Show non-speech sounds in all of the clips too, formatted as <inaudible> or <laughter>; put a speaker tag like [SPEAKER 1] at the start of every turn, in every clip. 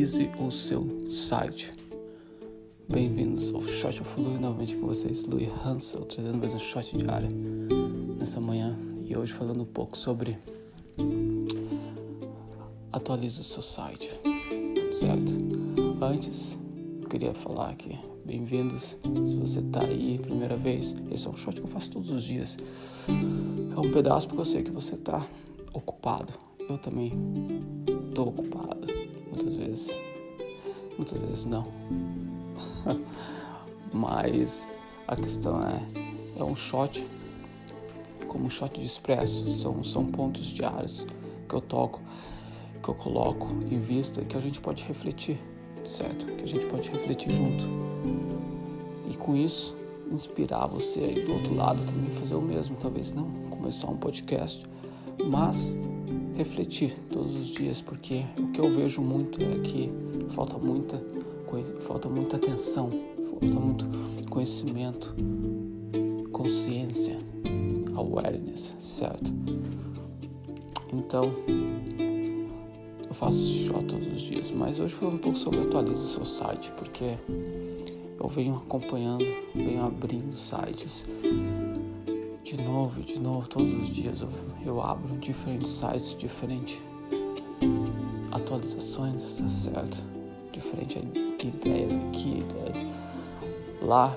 [SPEAKER 1] atualize o seu site. Bem-vindos ao Shot of Louis, novamente com vocês, Louis Hansel, trazendo mais um shot diário nessa manhã. E hoje falando um pouco sobre atualize o seu site, certo? Antes, eu queria falar aqui, bem-vindos, se você tá aí primeira vez, esse é um shot que eu faço todos os dias, é um pedaço porque eu sei que você tá ocupado, eu também tô ocupado, muitas vezes, muitas vezes não, <laughs> mas a questão é, é um shot como um shot de expresso, são, são pontos diários que eu toco, que eu coloco em vista que a gente pode refletir, certo? Que a gente pode refletir junto. E com isso, inspirar você aí do outro lado também fazer o mesmo, talvez não começar um podcast, mas refletir todos os dias, porque o que eu vejo muito é que falta muita falta muita atenção, falta muito conhecimento, consciência, awareness, certo? Então, eu faço esse shot todos os dias, mas hoje falando um pouco sobre atualize o seu site, porque eu venho acompanhando, venho abrindo sites de novo, de novo, todos os dias eu, eu abro diferentes sites, diferentes atualizações, tá certo? Diferentes ideias aqui, ideias lá.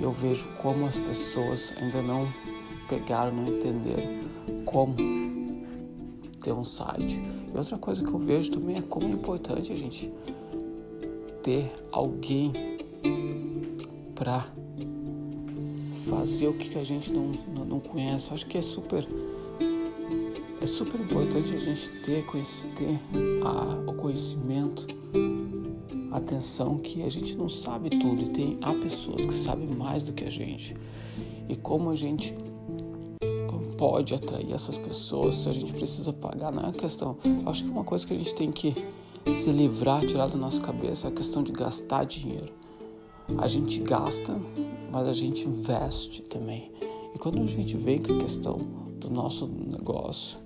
[SPEAKER 1] Eu vejo como as pessoas ainda não pegaram, não entenderam como ter um site. E outra coisa que eu vejo também é como é importante a gente ter alguém para fazer o que a gente não, não, não conhece. acho que é super é super importante a gente ter, ter a, o conhecimento, a atenção que a gente não sabe tudo e tem há pessoas que sabem mais do que a gente. E como a gente pode atrair essas pessoas, se a gente precisa pagar, não é questão. Acho que uma coisa que a gente tem que se livrar, tirar da nossa cabeça é a questão de gastar dinheiro. A gente gasta, mas a gente investe também. E quando a gente vem com a questão do nosso negócio,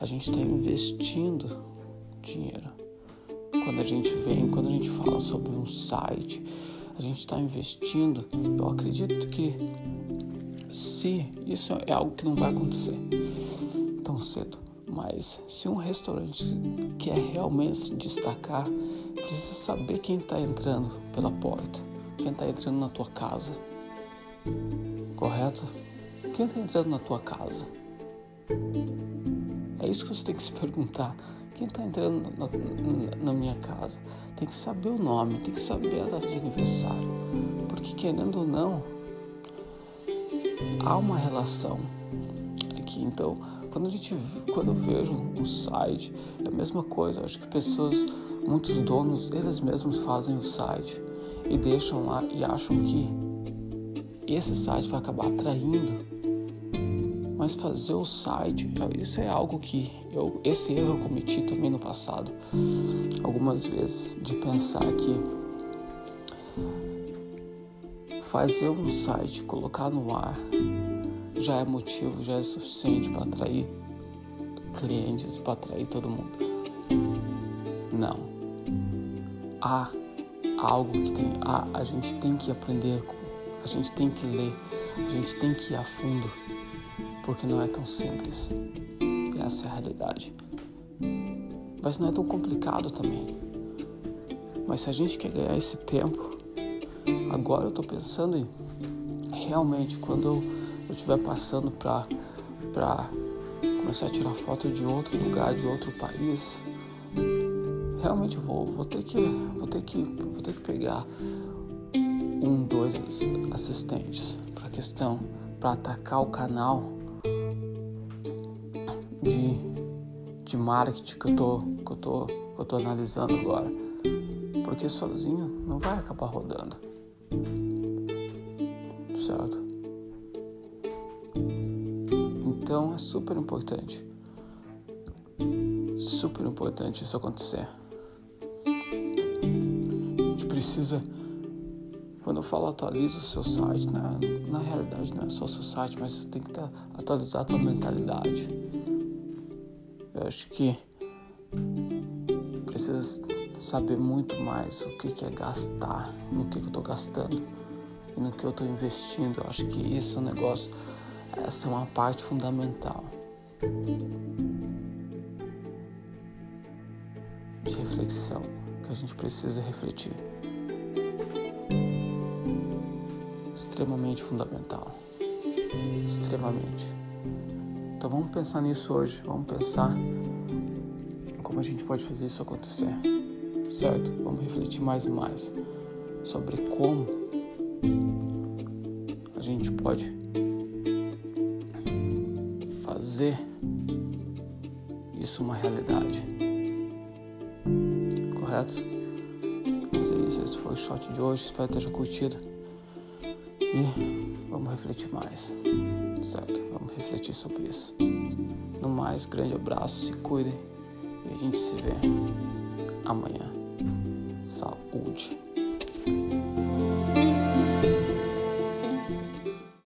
[SPEAKER 1] a gente está investindo dinheiro. Quando a gente vem, quando a gente fala sobre um site, a gente está investindo. Eu acredito que se isso é algo que não vai acontecer tão cedo, mas se um restaurante quer realmente se destacar, precisa saber quem está entrando pela porta, quem está entrando na tua casa, correto? Quem está entrando na tua casa? É isso que você tem que se perguntar. Quem está entrando na, na, na, minha casa? Tem que saber o nome, tem que saber a data de aniversário. Porque querendo ou não, há uma relação aqui. Então, quando a gente, quando eu vejo um site, é a mesma coisa. Eu acho que pessoas, muitos donos, eles mesmos fazem o site e deixam lá e acham que esse site vai acabar atraindo. Mas fazer o site, isso é algo que eu, esse erro eu cometi também no passado, algumas vezes, de pensar que fazer um site, colocar no ar, já é motivo, já é suficiente para atrair clientes, para atrair todo mundo. Não. Há algo que tem, há, a gente tem que aprender, a gente tem que ler, a gente tem que ir a fundo, porque não é tão simples. Essa é a realidade. Mas não é tão complicado também. Mas se a gente quer ganhar esse tempo, Agora eu estou pensando em realmente quando eu estiver passando para começar a tirar foto de outro lugar, de outro país, realmente vou, vou ter que vou ter que vou ter que pegar um, dois assistentes para questão para atacar o canal de, de marketing que eu tô que eu tô que eu tô analisando agora, porque sozinho não vai acabar rodando. Certo? Então é super importante. Super importante isso acontecer. Precisa. Quando eu falo atualiza o seu site, na, na realidade não é só o seu site, mas você tem que tá, atualizar a tua mentalidade. Eu acho que precisa saber muito mais o que, que é gastar, no que, que eu estou gastando e no que eu estou investindo. Eu acho que isso é um negócio, essa é uma parte fundamental de reflexão que a gente precisa refletir. Extremamente fundamental. Extremamente. Então vamos pensar nisso hoje. Vamos pensar como a gente pode fazer isso acontecer. Certo? Vamos refletir mais e mais sobre como a gente pode fazer isso uma realidade. Correto? Esse foi o shot de hoje. Espero que tenha curtido. E vamos refletir mais. Certo? Vamos refletir sobre isso. No mais, grande abraço, se cuidem e a gente se vê amanhã. Saúde.